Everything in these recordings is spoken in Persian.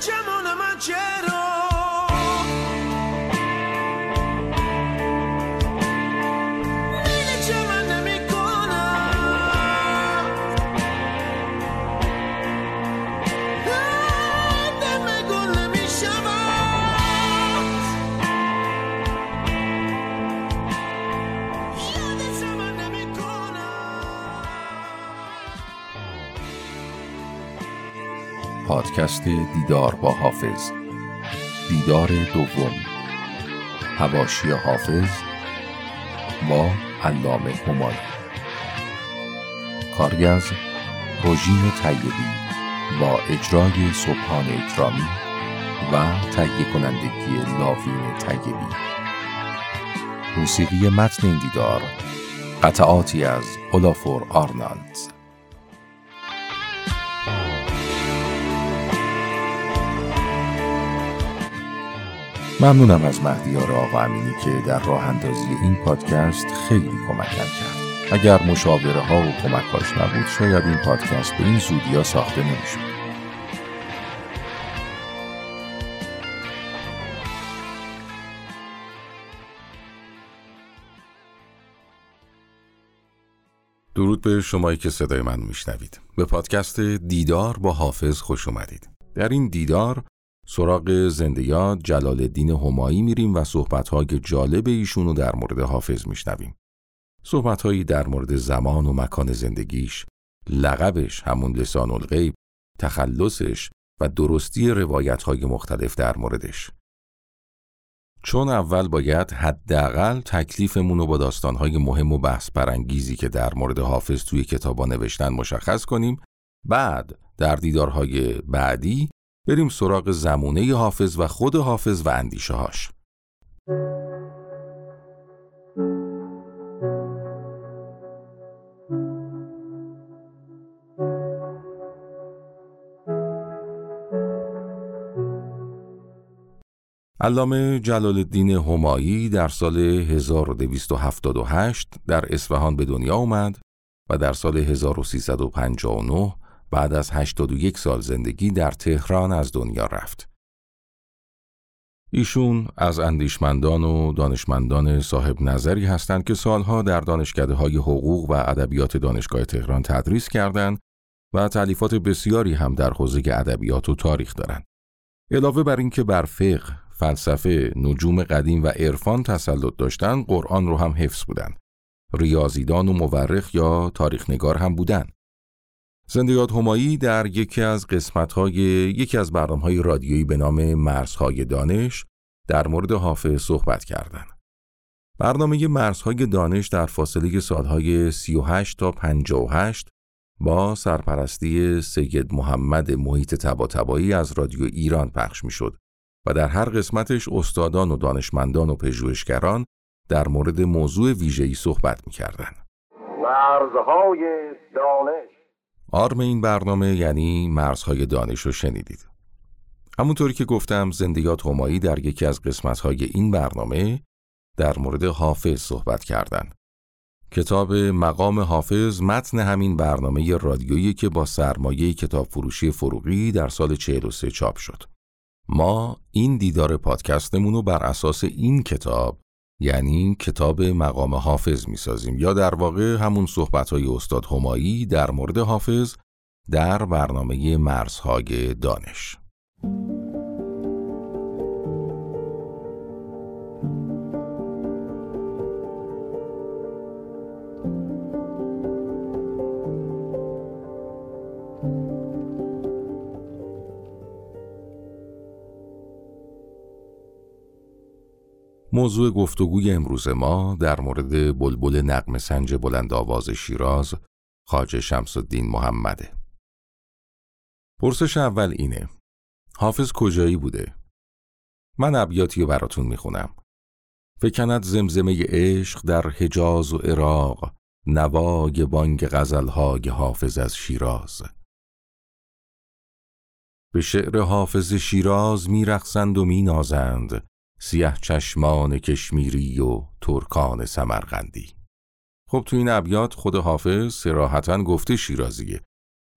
جمال من چرا پادکست دیدار با حافظ. دیدار دوم. هواشی حافظ با علامه همایی. کارگز روژین طیبی با اجرای صبحان اکرامی و تهیه کنندگی لاوین طیبی. موسیقی متن این دیدار قطعاتی از اولافور آرنالدز ممنونم از مهدیار آقا امینی که در راه اندازی این پادکست خیلی کمکم کرد. اگر مشاوره ها و کمکاش نبود شاید این پادکست به این زودی ها ساخته نمی‌شد. درود به شمایی که صدای من میشنوید. به پادکست دیدار با حافظ خوش اومدید. در این دیدار سراغ زنده یاد جلال الدین همایی میریم و صحبتهای جالب ایشونو در مورد حافظ میشنویم. صحبتهایی در مورد زمان و مکان زندگیش، لقبش همون لسان الغیب، تخلصش و درستی روایتهای مختلف در موردش. چون اول باید حداقل تکلیفمون رو با داستانهای مهم و بحث برانگیزی که در مورد حافظ توی کتابا نوشتن مشخص کنیم بعد در دیدارهای بعدی بریم سراغ زمونه حافظ و خود حافظ و اندیشه هاش. علامه جلال الدین همایی در سال 1278 در اصفهان به دنیا آمد و در سال 1359 بعد از 81 سال زندگی در تهران از دنیا رفت. ایشون از اندیشمندان و دانشمندان صاحب نظری هستند که سالها در دانشکده های حقوق و ادبیات دانشگاه تهران تدریس کردند و تعلیفات بسیاری هم در حوزه ادبیات و تاریخ دارند. علاوه بر اینکه بر فقه، فلسفه، نجوم قدیم و عرفان تسلط داشتند، قرآن رو هم حفظ بودند. ریاضیدان و مورخ یا تاریخنگار هم بودند. زندگیات همایی در یکی از قسمت‌های یکی از برنامه‌های رادیویی به نام مرزهای دانش در مورد حافظ صحبت کردند. برنامه مرزهای دانش در فاصله سالهای 38 تا 58 با سرپرستی سید محمد محیط تباتبایی از رادیو ایران پخش می‌شد و در هر قسمتش استادان و دانشمندان و پژوهشگران در مورد موضوع ویژه‌ای صحبت می‌کردند. مرزهای دانش آرم این برنامه یعنی مرزهای دانش رو شنیدید. همونطوری که گفتم زندگیات همایی در یکی از قسمتهای این برنامه در مورد حافظ صحبت کردند. کتاب مقام حافظ متن همین برنامه رادیویی که با سرمایه کتاب فروشی فروغی در سال 43 چاپ شد. ما این دیدار پادکستمون رو بر اساس این کتاب یعنی کتاب مقام حافظ می‌سازیم یا در واقع همون صحبتهای استاد همایی در مورد حافظ در برنامه مرزهای دانش. موضوع گفتگوی امروز ما در مورد بلبل نقم سنج بلند آواز شیراز خاج شمس الدین محمده. پرسش اول اینه. حافظ کجایی بوده؟ من ابیاتی براتون می‌خونم. فکند زمزمه عشق در حجاز و عراق نوای بانگ غزلهای حافظ از شیراز. به شعر حافظ شیراز میرقصند و مینازند سیه چشمان کشمیری و ترکان سمرقندی. خب تو این ابیات خود حافظ سراحتا گفته شیرازیه.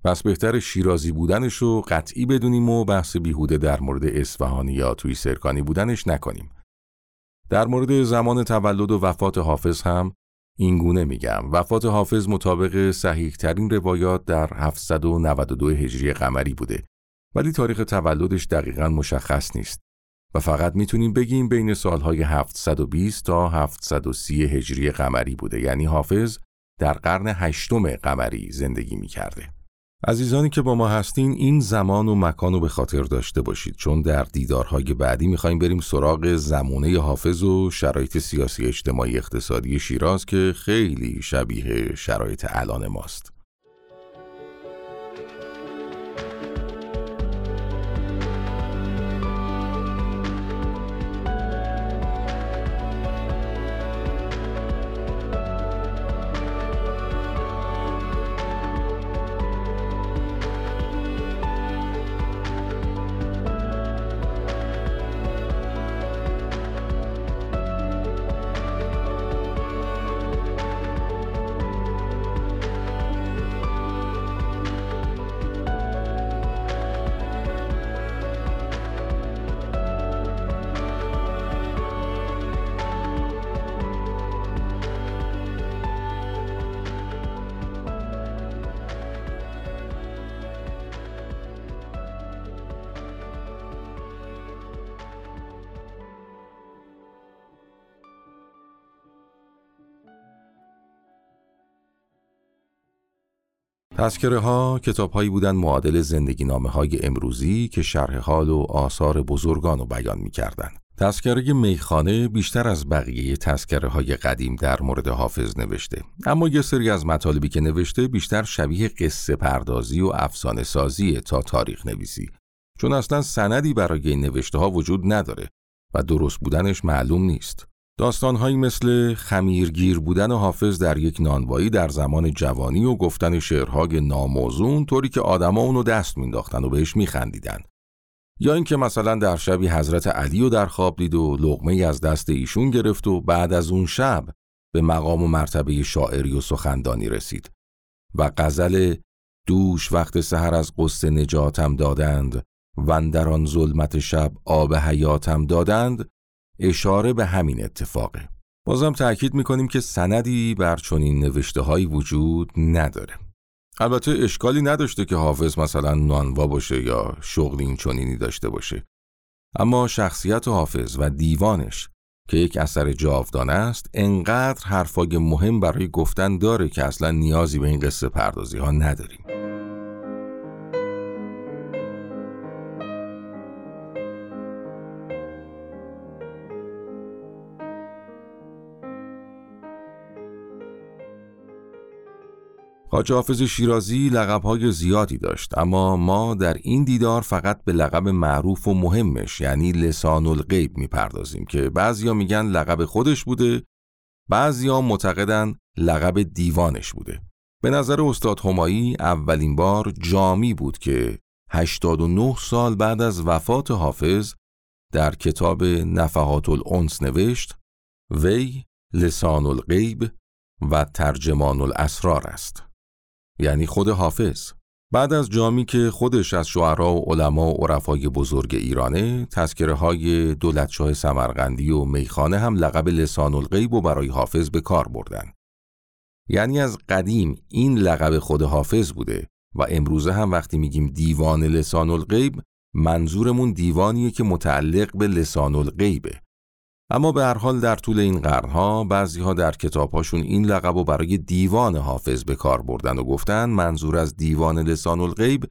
پس بهتر شیرازی بودنش رو قطعی بدونیم و بحث بیهوده در مورد اصفهانی یا توی سرکانی بودنش نکنیم. در مورد زمان تولد و وفات حافظ هم این گونه میگم. وفات حافظ مطابق صحیح ترین روایات در 792 هجری قمری بوده. ولی تاریخ تولدش دقیقا مشخص نیست. و فقط می‌تونیم بگیم بین سالهای 720 تا 730 هجری قمری بوده یعنی حافظ در قرن هشتم قمری زندگی می‌کرده. عزیزانی که با ما هستین این زمان و مکان رو به خاطر داشته باشید چون در دیدارهای بعدی می‌خوایم بریم سراغ زمونه حافظ و شرایط سیاسی اجتماعی اقتصادی شیراز که خیلی شبیه شرایط الان ماست. تذکره ها کتاب هایی بودن معادل زندگی نامه های امروزی که شرح حال و آثار بزرگان رو بیان می کردن. تذکره میخانه بیشتر از بقیه تذکره های قدیم در مورد حافظ نوشته. اما یه سری از مطالبی که نوشته بیشتر شبیه قصه پردازی و افسانه سازی تا تاریخ نویسی. چون اصلا سندی برای این نوشته ها وجود نداره و درست بودنش معلوم نیست. داستانهایی مثل خمیرگیر بودن حافظ در یک نانوایی در زمان جوانی و گفتن شعرهای ناموزون طوری که آدما اونو دست مینداختن و بهش میخندیدن. یا اینکه مثلا در شبی حضرت علی رو در خواب دید و لغمه از دست ایشون گرفت و بعد از اون شب به مقام و مرتبه شاعری و سخندانی رسید و غزل دوش وقت سحر از قصه نجاتم دادند و در آن ظلمت شب آب حیاتم دادند اشاره به همین اتفاقه. بازم تأکید می‌کنیم که سندی بر چنین نوشته هایی وجود نداره. البته اشکالی نداشته که حافظ مثلا نانوا باشه یا شغل این چنینی داشته باشه. اما شخصیت حافظ و دیوانش که یک اثر جاودانه است انقدر حرفای مهم برای گفتن داره که اصلا نیازی به این قصه پردازی ها نداریم. حاج حافظ شیرازی لقبهای زیادی داشت اما ما در این دیدار فقط به لقب معروف و مهمش یعنی لسان الغیب می‌پردازیم که بعضیا میگن لقب خودش بوده بعضیا معتقدن لقب دیوانش بوده. به نظر استاد همایی اولین بار جامی بود که 89 سال بعد از وفات حافظ در کتاب نفحات الانس نوشت وی لسان الغیب و ترجمان الاسرار است. یعنی خود حافظ. بعد از جامی که خودش از شعرا و علما و عرفای بزرگ ایرانه تذکره های دولتشاه سمرقندی و میخانه هم لقب لسان الغیب و برای حافظ به کار بردن. یعنی از قدیم این لقب خود حافظ بوده و امروزه هم وقتی میگیم دیوان لسان الغیب منظورمون دیوانیه که متعلق به لسان الغیبه. اما به هر حال در طول این قرنها بعضیها در کتابهاشون این لقب و برای دیوان حافظ به کار بردن و گفتن منظور از دیوان لسان الغیب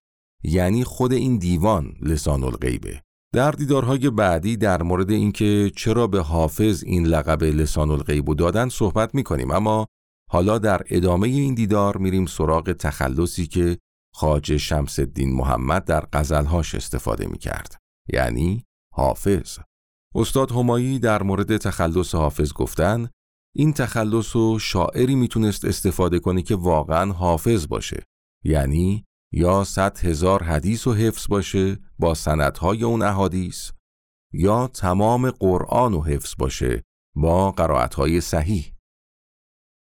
یعنی خود این دیوان لسان الغیبه در دیدارهای بعدی در مورد اینکه چرا به حافظ این لقب لسان الغیب دادن صحبت می‌کنیم. اما حالا در ادامه این دیدار میریم سراغ تخلصی که خاج شمس الدین محمد در غزلهاش استفاده می‌کرد یعنی حافظ. استاد همایی در مورد تخلص حافظ گفتن این تخلص و شاعری می‌تونست استفاده کنه که واقعا حافظ باشه یعنی یا صد هزار حدیث و حفظ باشه با سندهای اون احادیث یا تمام قرآن و حفظ باشه با قرائتهای صحیح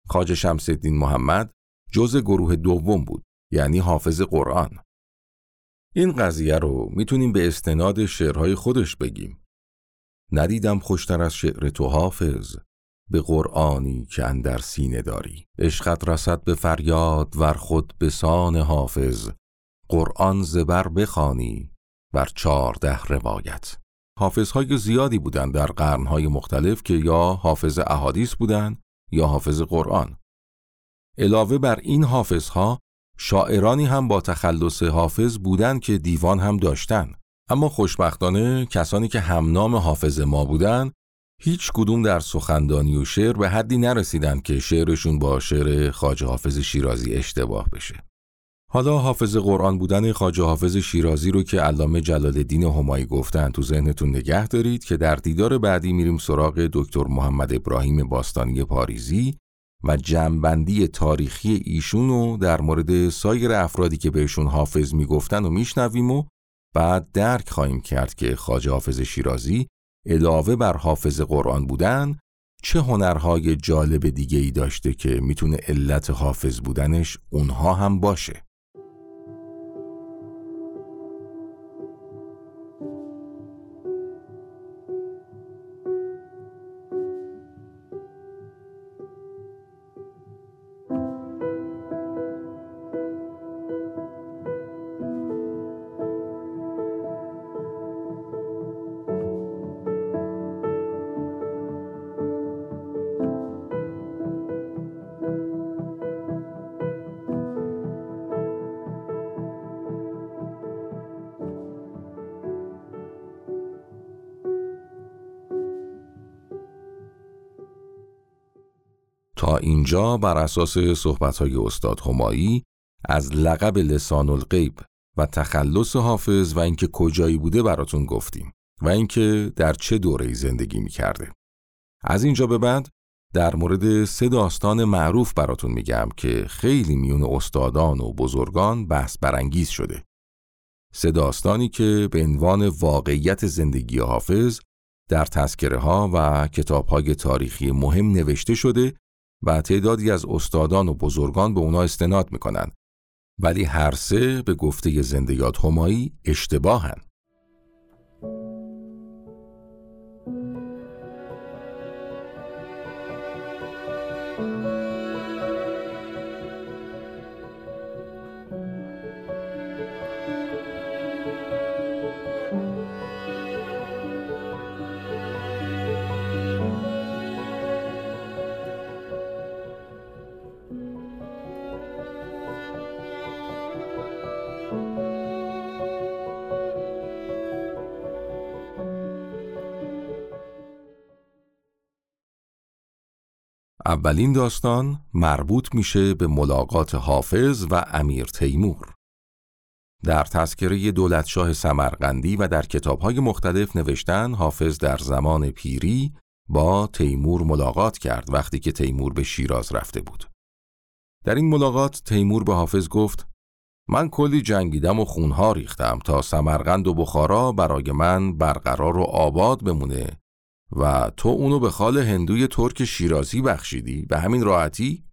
خاج شمس الدین محمد جز گروه دوم بود یعنی حافظ قرآن. این قضیه رو می‌تونیم به استناد شعرهای خودش بگیم. ندیدم خوشتر از شعر تو حافظ به قرآنی که اندر سینه داری. عشقت رسد به فریاد ور خود به سان حافظ. قرآن زبر بخوانی بر چارده روایت. حافظهای زیادی بودند در قرنهای مختلف که یا حافظ احادیث بودند یا حافظ قرآن. علاوه بر این حافظها شاعرانی هم با تخلص حافظ بودند که دیوان هم داشتند. اما خوشبختانه کسانی که همنام حافظ ما بودند هیچ کدوم در سخندانی و شعر به حدی نرسیدند که شعرشون با شعر خاج حافظ شیرازی اشتباه بشه. حالا حافظ قرآن بودن خاج حافظ شیرازی رو که علامه جلال الدین همایی گفتن تو ذهنتون نگه دارید که در دیدار بعدی میریم سراغ دکتر محمد ابراهیم باستانی پاریزی و جمعبندی تاریخی ایشون رو در مورد سایر افرادی که بهشون حافظ می‌گفتن و میشنویم و بعد درک خواهیم کرد که خاج حافظ شیرازی علاوه بر حافظ قرآن بودن چه هنرهای جالب دیگه ای داشته که می‌تونه علت حافظ بودنش اونها هم باشه. تا اینجا بر اساس صحبتهای استاد همایی از لقب لسان الغیب و تخلص حافظ و اینکه کجایی بوده براتون گفتیم و اینکه در چه دوره زندگی می کرده. از اینجا به بعد در مورد سه داستان معروف براتون میگم که خیلی میون استادان و بزرگان بحث برانگیز شده. سه داستانی که به عنوان واقعیت زندگی حافظ در تذکره ها و کتاب های تاریخی مهم نوشته شده و تعدادی از استادان و بزرگان به اونا استناد می‌کنن ولی هر سه به گفته زندگیات همایی اشتباهن اولین داستان مربوط میشه به ملاقات حافظ و امیر تیمور. در تذکره دولتشاه سمرقندی و در کتابهای مختلف نوشتن حافظ در زمان پیری با تیمور ملاقات کرد وقتی که تیمور به شیراز رفته بود. در این ملاقات تیمور به حافظ گفت من کلی جنگیدم و خونها ریختم تا سمرقند و بخارا برای من برقرار و آباد بمونه و تو اونو به خال هندوی ترک شیرازی بخشیدی؟ به همین راحتی؟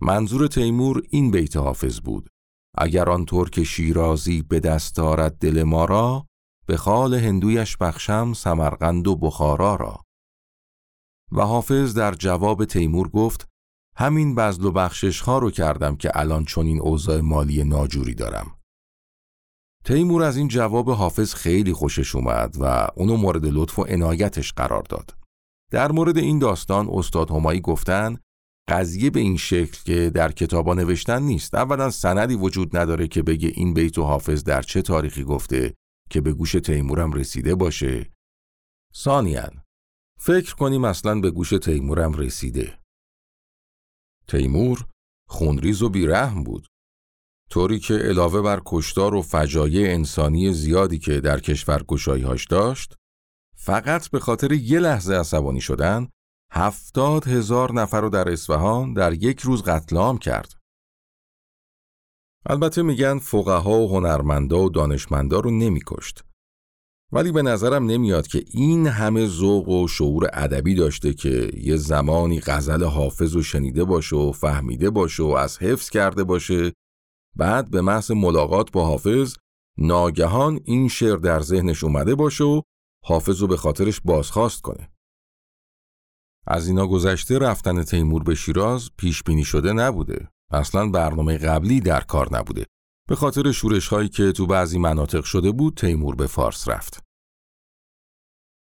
منظور تیمور این بیت حافظ بود. اگر آن ترک شیرازی به دست دارد دل ما را به خال هندویش بخشم سمرقند و بخارا را. و حافظ در جواب تیمور گفت همین بزل و بخشش ها رو کردم که الان چون این اوضاع مالی ناجوری دارم. تیمور از این جواب حافظ خیلی خوشش اومد و اونو مورد لطف و عنایتش قرار داد. در مورد این داستان استاد همایی گفتن قضیه به این شکل که در کتابا نوشتن نیست. اولا سندی وجود نداره که بگه این بیت و حافظ در چه تاریخی گفته که به گوش تیمورم رسیده باشه. ثانیا فکر کنیم اصلا به گوش تیمورم رسیده. تیمور خونریز و بیرحم بود. طوری که علاوه بر کشتار و فجایع انسانی زیادی که در کشور هاش داشت فقط به خاطر یه لحظه عصبانی شدن هفتاد هزار نفر رو در اصفهان در یک روز قتل عام کرد. البته میگن فقها و هنرمندا و دانشمندا رو نمیکشت. ولی به نظرم نمیاد که این همه ذوق و شعور ادبی داشته که یه زمانی غزل حافظ و شنیده باشه و فهمیده باشه و از حفظ کرده باشه بعد به محض ملاقات با حافظ ناگهان این شعر در ذهنش اومده باشه و حافظ رو به خاطرش بازخواست کنه. از اینا گذشته رفتن تیمور به شیراز پیش بینی شده نبوده. اصلا برنامه قبلی در کار نبوده. به خاطر شورش هایی که تو بعضی مناطق شده بود تیمور به فارس رفت.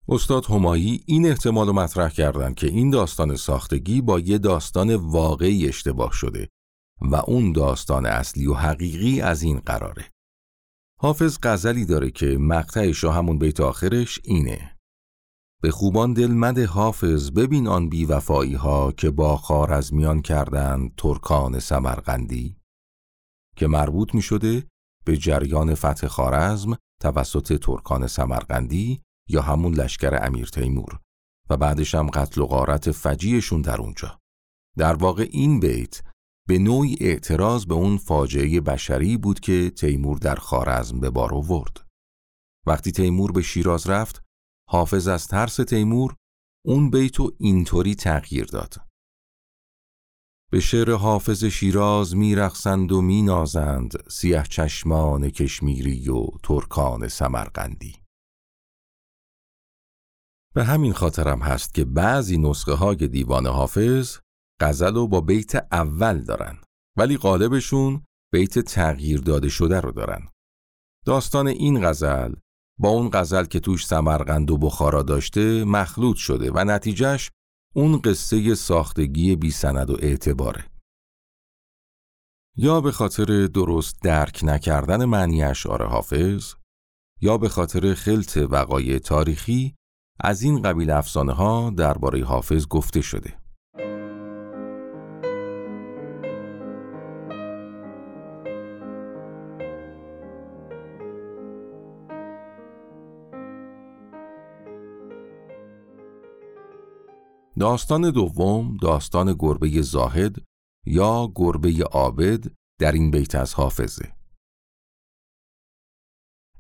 استاد همایی این احتمال رو مطرح کردند که این داستان ساختگی با یه داستان واقعی اشتباه شده و اون داستان اصلی و حقیقی از این قراره. حافظ غزلی داره که مقطعش همون بیت آخرش اینه. به خوبان دل مده حافظ ببین آن بیوفایی ها که با میان کردند ترکان سمرقندی که مربوط می شده به جریان فتح خارزم توسط ترکان سمرقندی یا همون لشکر امیر تیمور و بعدش هم قتل و غارت فجیشون در اونجا. در واقع این بیت به نوعی اعتراض به اون فاجعه بشری بود که تیمور در خارزم به بار آورد. وقتی تیمور به شیراز رفت، حافظ از ترس تیمور اون بیتو اینطوری تغییر داد. به شعر حافظ شیراز میرخصند و مینازند سیه چشمان کشمیری و ترکان سمرقندی. به همین خاطرم هست که بعضی نسخه های دیوان حافظ غزل رو با بیت اول دارن ولی غالبشون بیت تغییر داده شده رو دارن. داستان این غزل با اون غزل که توش سمرقند و بخارا داشته مخلوط شده و نتیجهش اون قصه ساختگی بی سند و اعتباره. یا به خاطر درست درک نکردن معنی اشعار حافظ یا به خاطر خلط وقایع تاریخی از این قبیل افسانه ها درباره حافظ گفته شده. داستان دوم داستان گربه زاهد یا گربه عابد در این بیت از حافظه.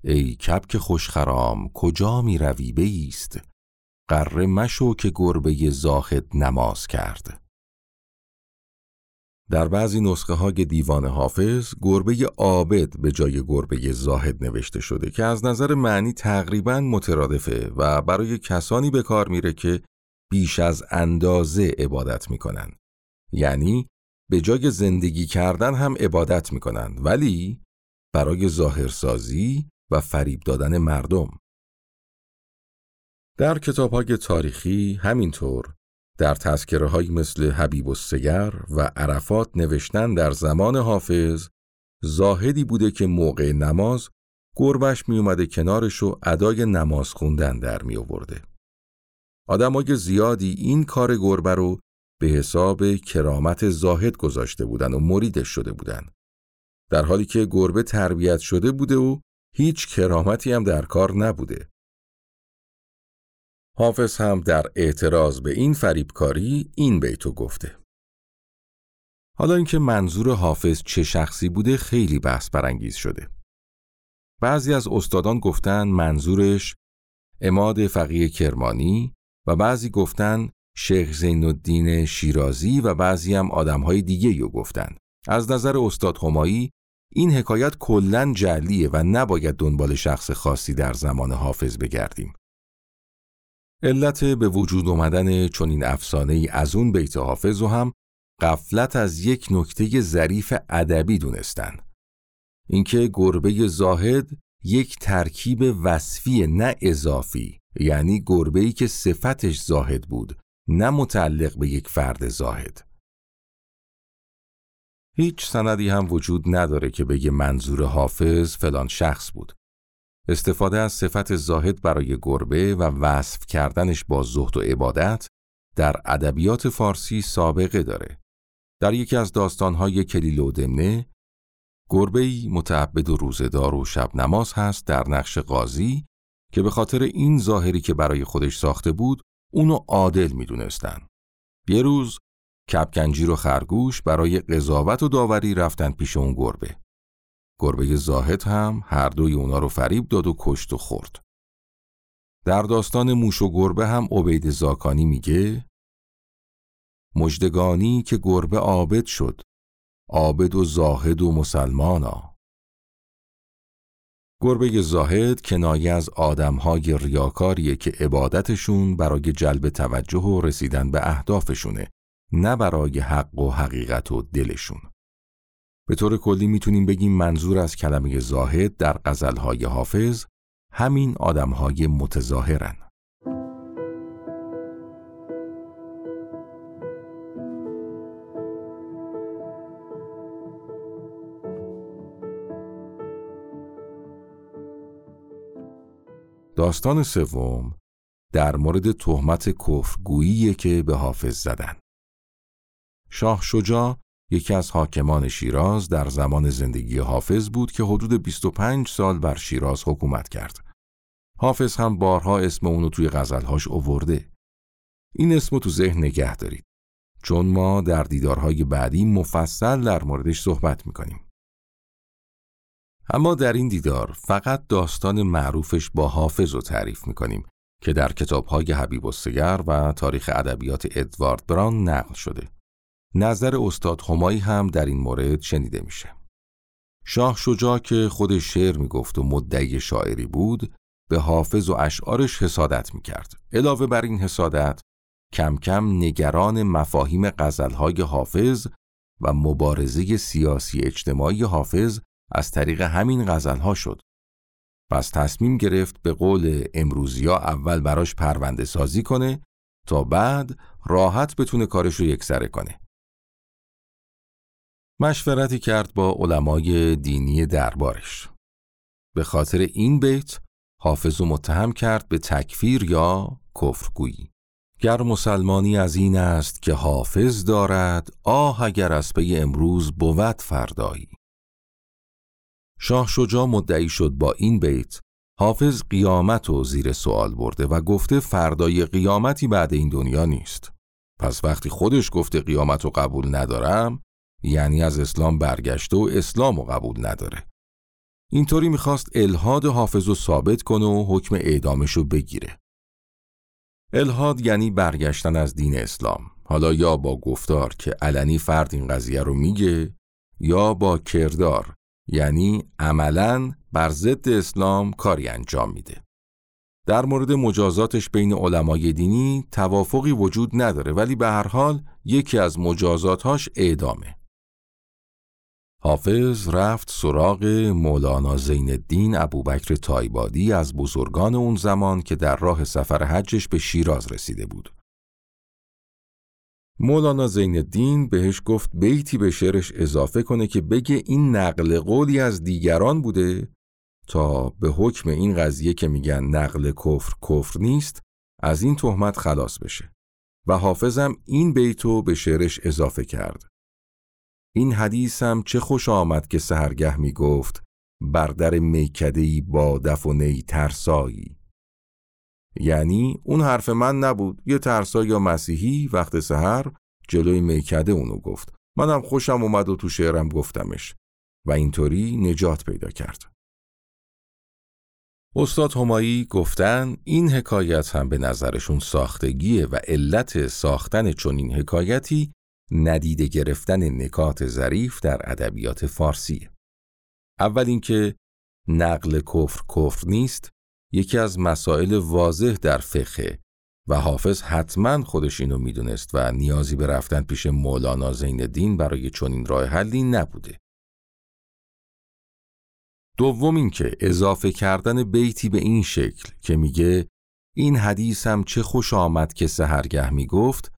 ای کبک خوشخرام کجا می روی بیست؟ قره مشو که گربه زاهد نماز کرد. در بعضی نسخه های دیوان حافظ گربه عابد به جای گربه زاهد نوشته شده که از نظر معنی تقریبا مترادفه و برای کسانی به کار میره که بیش از اندازه عبادت می‌کنن یعنی به جای زندگی کردن هم عبادت می‌کنن ولی برای ظاهرسازی و فریب دادن مردم. در کتاب تاریخی همینطور در تذکره های مثل حبیب و سگر و عرفات نوشتن در زمان حافظ زاهدی بوده که موقع نماز گربش می اومده کنارش و ادای نماز خوندن در می آورده. آدمای زیادی این کار گربه رو به حساب کرامت زاهد گذاشته بودن و مریدش شده بودن. در حالی که گربه تربیت شده بوده و هیچ کرامتی هم در کار نبوده. حافظ هم در اعتراض به این فریبکاری این بیتو گفته. حالا اینکه منظور حافظ چه شخصی بوده خیلی بحث برانگیز شده. بعضی از استادان گفتن منظورش اماد فقیه کرمانی و بعضی گفتن شیخ زین الدین شیرازی و بعضی هم آدمهای دیگه یو گفتن. از نظر استاد همایی این حکایت کلا جلیه و نباید دنبال شخص خاصی در زمان حافظ بگردیم. علت به وجود اومدن چنین افسانه ای از اون بیت حافظ و هم قفلت از یک نکته ظریف ادبی دونستن. اینکه گربه زاهد یک ترکیب وصفی نه اضافی یعنی گربه ای که صفتش زاهد بود نه متعلق به یک فرد زاهد. هیچ سندی هم وجود نداره که بگه منظور حافظ فلان شخص بود. استفاده از صفت زاهد برای گربه و وصف کردنش با زهد و عبادت در ادبیات فارسی سابقه داره. در یکی از داستانهای کلیل و دمنه گربه متعبد و روزدار و شب نماز هست در نقش قاضی که به خاطر این ظاهری که برای خودش ساخته بود اونو عادل می‌دونستن. یه روز کپکنجی و خرگوش برای قضاوت و داوری رفتن پیش اون گربه. گربه زاهد هم هر دوی اونا رو فریب داد و کشت و خورد. در داستان موش و گربه هم عبید زاکانی میگه مجدگانی که گربه عابد شد عابد و زاهد و مسلمانا گربه زاهد کنایه از آدمهای ریاکاریه که عبادتشون برای جلب توجه و رسیدن به اهدافشونه نه برای حق و حقیقت و دلشون. به طور کلی می‌تونیم بگیم منظور از کلمه زاهد در غزلهای حافظ همین آدمهای متظاهرن. داستان سوم در مورد تهمت کفرگویی که به حافظ زدن. شاه شجاع یکی از حاکمان شیراز در زمان زندگی حافظ بود که حدود 25 سال بر شیراز حکومت کرد. حافظ هم بارها اسم اونو توی غزلهاش اوورده. این اسمو تو ذهن نگه دارید. چون ما در دیدارهای بعدی مفصل در موردش صحبت می‌کنیم. اما در این دیدار فقط داستان معروفش با حافظ رو تعریف می‌کنیم که در کتابهای حبیب السگر و تاریخ ادبیات ادوارد بران نقل شده. نظر استاد همایی هم در این مورد شنیده میشه. شاه شجاع که خود شعر می‌گفت و مدعی شاعری بود به حافظ و اشعارش حسادت می‌کرد. علاوه بر این حسادت کم کم نگران مفاهیم غزلهای حافظ و مبارزه سیاسی اجتماعی حافظ از طریق همین غزلها شد. پس تصمیم گرفت به قول امروزیا اول براش پرونده سازی کنه تا بعد راحت بتونه کارش رو یکسره کنه. مشورتی کرد با علمای دینی دربارش. به خاطر این بیت حافظ و متهم کرد به تکفیر یا کفرگویی. گر مسلمانی از این است که حافظ دارد آه اگر از پی امروز بود فردایی. شاه شجاع مدعی شد با این بیت حافظ قیامت و زیر سوال برده و گفته فردای قیامتی بعد این دنیا نیست. پس وقتی خودش گفته قیامت رو قبول ندارم یعنی از اسلام برگشته و اسلام رو قبول نداره. اینطوری می‌خواست الهاد حافظ رو ثابت کنه و حکم اعدامش رو بگیره. الهاد یعنی برگشتن از دین اسلام. حالا یا با گفتار که علنی فرد این قضیه رو میگه یا با کردار یعنی عملا بر ضد اسلام کاری انجام میده. در مورد مجازاتش بین علمای دینی توافقی وجود نداره ولی به هر حال یکی از مجازاتهاش اعدامه. حافظ رفت سراغ مولانا زین الدین ابوبکر تایبادی از بزرگان اون زمان که در راه سفر حجش به شیراز رسیده بود. مولانا زین الدین بهش گفت بیتی به شعرش اضافه کنه که بگه این نقل قولی از دیگران بوده تا به حکم این قضیه که میگن نقل کفر کفر نیست از این تهمت خلاص بشه و حافظم این بیتو به شعرش اضافه کرد. این حدیثم چه خوش آمد که سهرگه می گفت بر در میکدهی با دف و نی ترسایی یعنی اون حرف من نبود. یه ترسا یا مسیحی وقت سهر جلوی میکده اونو گفت. منم خوشم اومد و تو شعرم گفتمش. و اینطوری نجات پیدا کرد. استاد همایی گفتن این حکایت هم به نظرشون ساختگیه و علت ساختن چون این حکایتی ندیده گرفتن نکات ظریف در ادبیات فارسی. اول اینکه نقل کفر کفر نیست یکی از مسائل واضح در فقه و حافظ حتما خودش اینو می‌دونست و نیازی به رفتن پیش مولانا زین دین برای چنین راه حلی نبوده. دوم اینکه اضافه کردن بیتی به این شکل که میگه این حدیث هم چه خوش آمد که سهرگه می‌گفت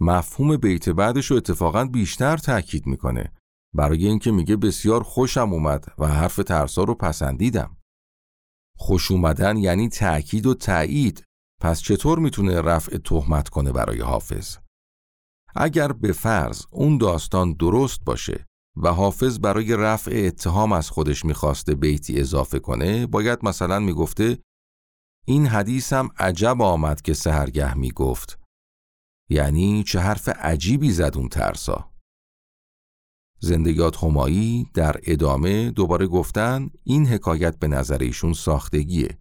مفهوم بیت بعدش رو اتفاقا بیشتر تاکید می‌کنه برای اینکه میگه بسیار خوشم اومد و حرف ترسا رو پسندیدم خوش اومدن یعنی تأکید و تایید پس چطور می‌تونه رفع تهمت کنه برای حافظ؟ اگر به فرض اون داستان درست باشه و حافظ برای رفع اتهام از خودش می‌خواسته بیتی اضافه کنه باید مثلا می‌گفته این حدیثم عجب آمد که سهرگه می‌گفت. یعنی چه حرف عجیبی زد اون ترسا. زندگیات همایی در ادامه دوباره گفتن این حکایت به نظر ایشون ساختگیه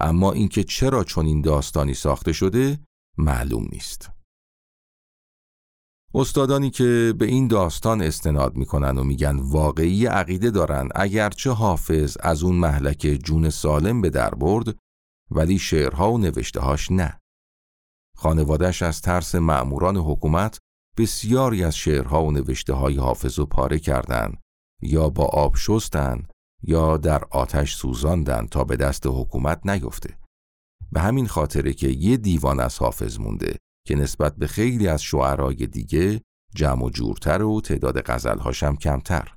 اما اینکه چرا چون این داستانی ساخته شده معلوم نیست استادانی که به این داستان استناد می‌کنن و میگن واقعی عقیده دارن اگرچه حافظ از اون محلک جون سالم به در برد ولی شعرها و نوشتهاش نه. خانوادش از ترس معموران حکومت بسیاری از شعرها و نوشته های حافظ و پاره کردند یا با آب شستن یا در آتش سوزاندن تا به دست حکومت نیفته. به همین خاطره که یه دیوان از حافظ مونده که نسبت به خیلی از شعرهای دیگه جمع و جورتر و تعداد غزلهاش هم کمتر.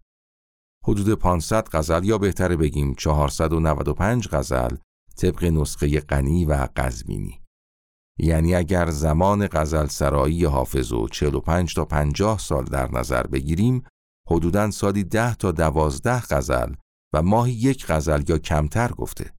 حدود 500 غزل یا بهتره بگیم 495 غزل طبق نسخه غنی و قزوینی. یعنی اگر زمان غزل سرایی حافظ و 45 تا 50 سال در نظر بگیریم حدوداً سالی 10 تا 12 غزل و ماهی یک غزل یا کمتر گفته.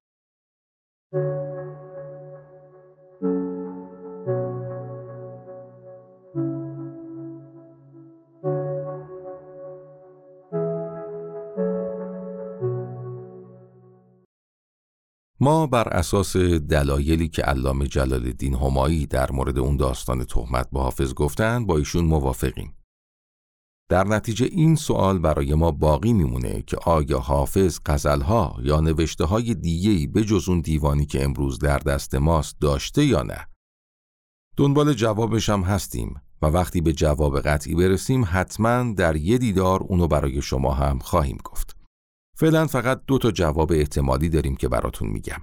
ما بر اساس دلایلی که علامه جلال الدین همایی در مورد اون داستان تهمت به حافظ گفتن با ایشون موافقیم. در نتیجه این سوال برای ما باقی میمونه که آیا حافظ غزلها یا نوشته های دیگهی به جز اون دیوانی که امروز در دست ماست داشته یا نه؟ دنبال جوابش هم هستیم و وقتی به جواب قطعی برسیم حتما در یه دیدار اونو برای شما هم خواهیم گفت. فعلا فقط دو تا جواب احتمالی داریم که براتون میگم.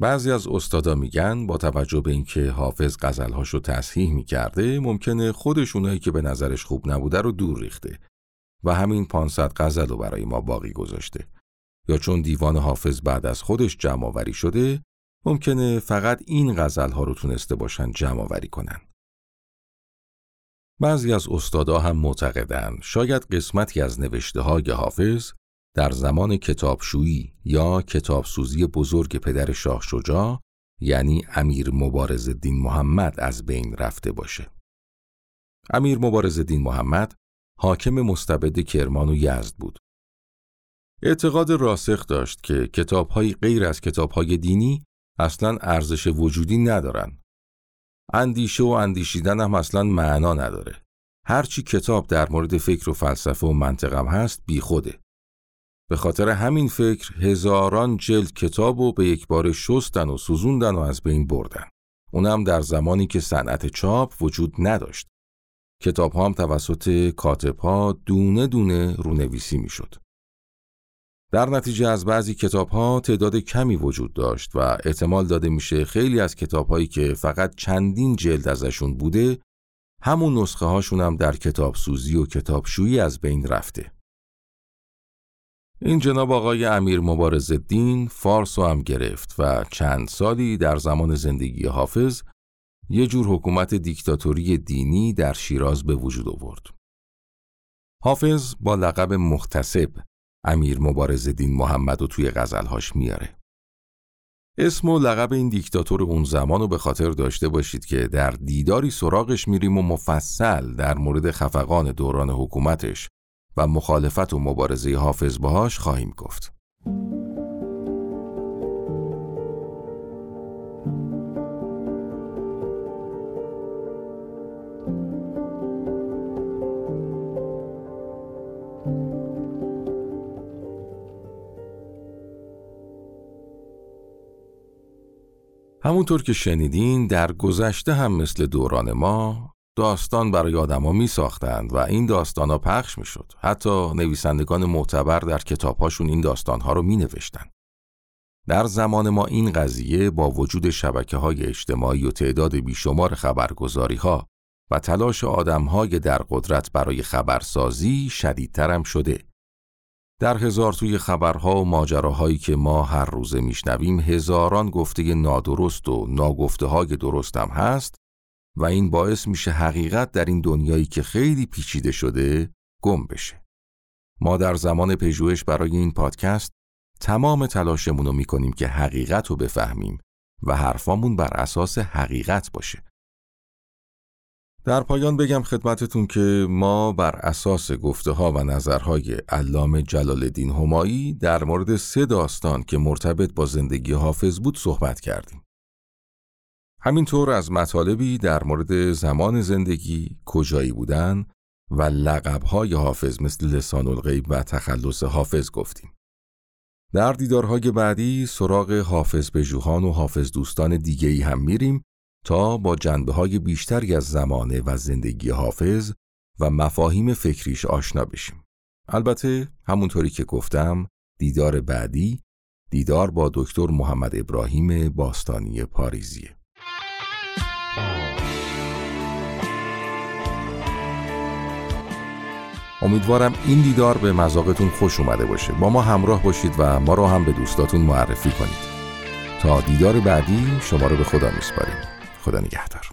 بعضی از استادا میگن با توجه به اینکه حافظ غزلهاشو تصحیح می‌کرده ممکنه خودش اونایی که به نظرش خوب نبوده رو دور ریخته و همین 500 غزل رو برای ما باقی گذاشته یا چون دیوان حافظ بعد از خودش جمع آوری شده ممکنه فقط این غزلها رو تونسته باشن جمع آوری کنن بعضی از استادا هم معتقدند شاید قسمتی از نوشته های حافظ در زمان کتابشویی یا کتابسوزی بزرگ پدر شاه شجاع یعنی امیر مبارز الدین محمد از بین رفته باشه. امیر مبارز الدین محمد حاکم مستبد کرمان و یزد بود. اعتقاد راسخ داشت که کتابهای غیر از کتابهای دینی اصلا ارزش وجودی ندارن. اندیشه و اندیشیدن هم اصلا معنا نداره. هرچی کتاب در مورد فکر و فلسفه و منطقم هست بی خوده. به خاطر همین فکر هزاران جلد کتاب و به یک بار شستن و سوزوندن و از بین بردن. اونم در زمانی که صنعت چاپ وجود نداشت. کتاب هم توسط کاتب ها دونه دونه رونویسی می شد. در نتیجه از بعضی کتاب ها تعداد کمی وجود داشت و احتمال داده میشه خیلی از کتاب هایی که فقط چندین جلد ازشون بوده همون نسخه هاشون هم در کتاب سوزی و کتابشویی از بین رفته. این جناب آقای امیر مبارز الدین فارس هم گرفت و چند سالی در زمان زندگی حافظ یه جور حکومت دیکتاتوری دینی در شیراز به وجود آورد. حافظ با لقب مختصب امیر مبارز الدین محمد و توی غزلهاش میاره. اسم و لقب این دیکتاتور اون زمان رو به خاطر داشته باشید که در دیداری سراغش میریم و مفصل در مورد خفقان دوران حکومتش و مخالفت و مبارزه حافظ باهاش خواهیم گفت. همونطور که شنیدین در گذشته هم مثل دوران ما داستان برای آدما می ساختند و این داستان ها پخش می شد. حتی نویسندگان معتبر در کتابهاشون این داستان ها رو می نوشتن. در زمان ما این قضیه با وجود شبکه های اجتماعی و تعداد بیشمار خبرگزاری ها و تلاش آدم های در قدرت برای خبرسازی شدیدترم شده. در هزار توی خبرها و ماجراهایی که ما هر روزه میشنویم هزاران گفته نادرست و ناگفته های درستم هست و این باعث میشه حقیقت در این دنیایی که خیلی پیچیده شده گم بشه. ما در زمان پژوهش برای این پادکست تمام تلاشمون رو می‌کنیم که حقیقت رو بفهمیم و حرفامون بر اساس حقیقت باشه. در پایان بگم خدمتتون که ما بر اساس گفته ها و نظرهای علامه جلال الدین همایی در مورد سه داستان که مرتبط با زندگی حافظ بود صحبت کردیم. همینطور از مطالبی در مورد زمان زندگی، کجایی بودن و لقبهای حافظ مثل لسان الغیب و تخلص حافظ گفتیم. در دیدارهای بعدی سراغ حافظ بجوهان و حافظ دوستان دیگهی هم میریم تا با جنبه های بیشتری از زمانه و زندگی حافظ و مفاهیم فکریش آشنا بشیم. البته همونطوری که گفتم دیدار بعدی دیدار با دکتر محمد ابراهیم باستانی پاریزیه. امیدوارم این دیدار به مذاقتون خوش اومده باشه با ما همراه باشید و ما رو هم به دوستاتون معرفی کنید تا دیدار بعدی شما رو به خدا میسپاریم خدا نگهدار.